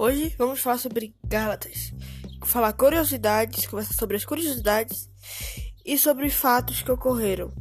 Hoje vamos falar sobre Gálatas, falar curiosidades, conversar sobre as curiosidades e sobre fatos que ocorreram.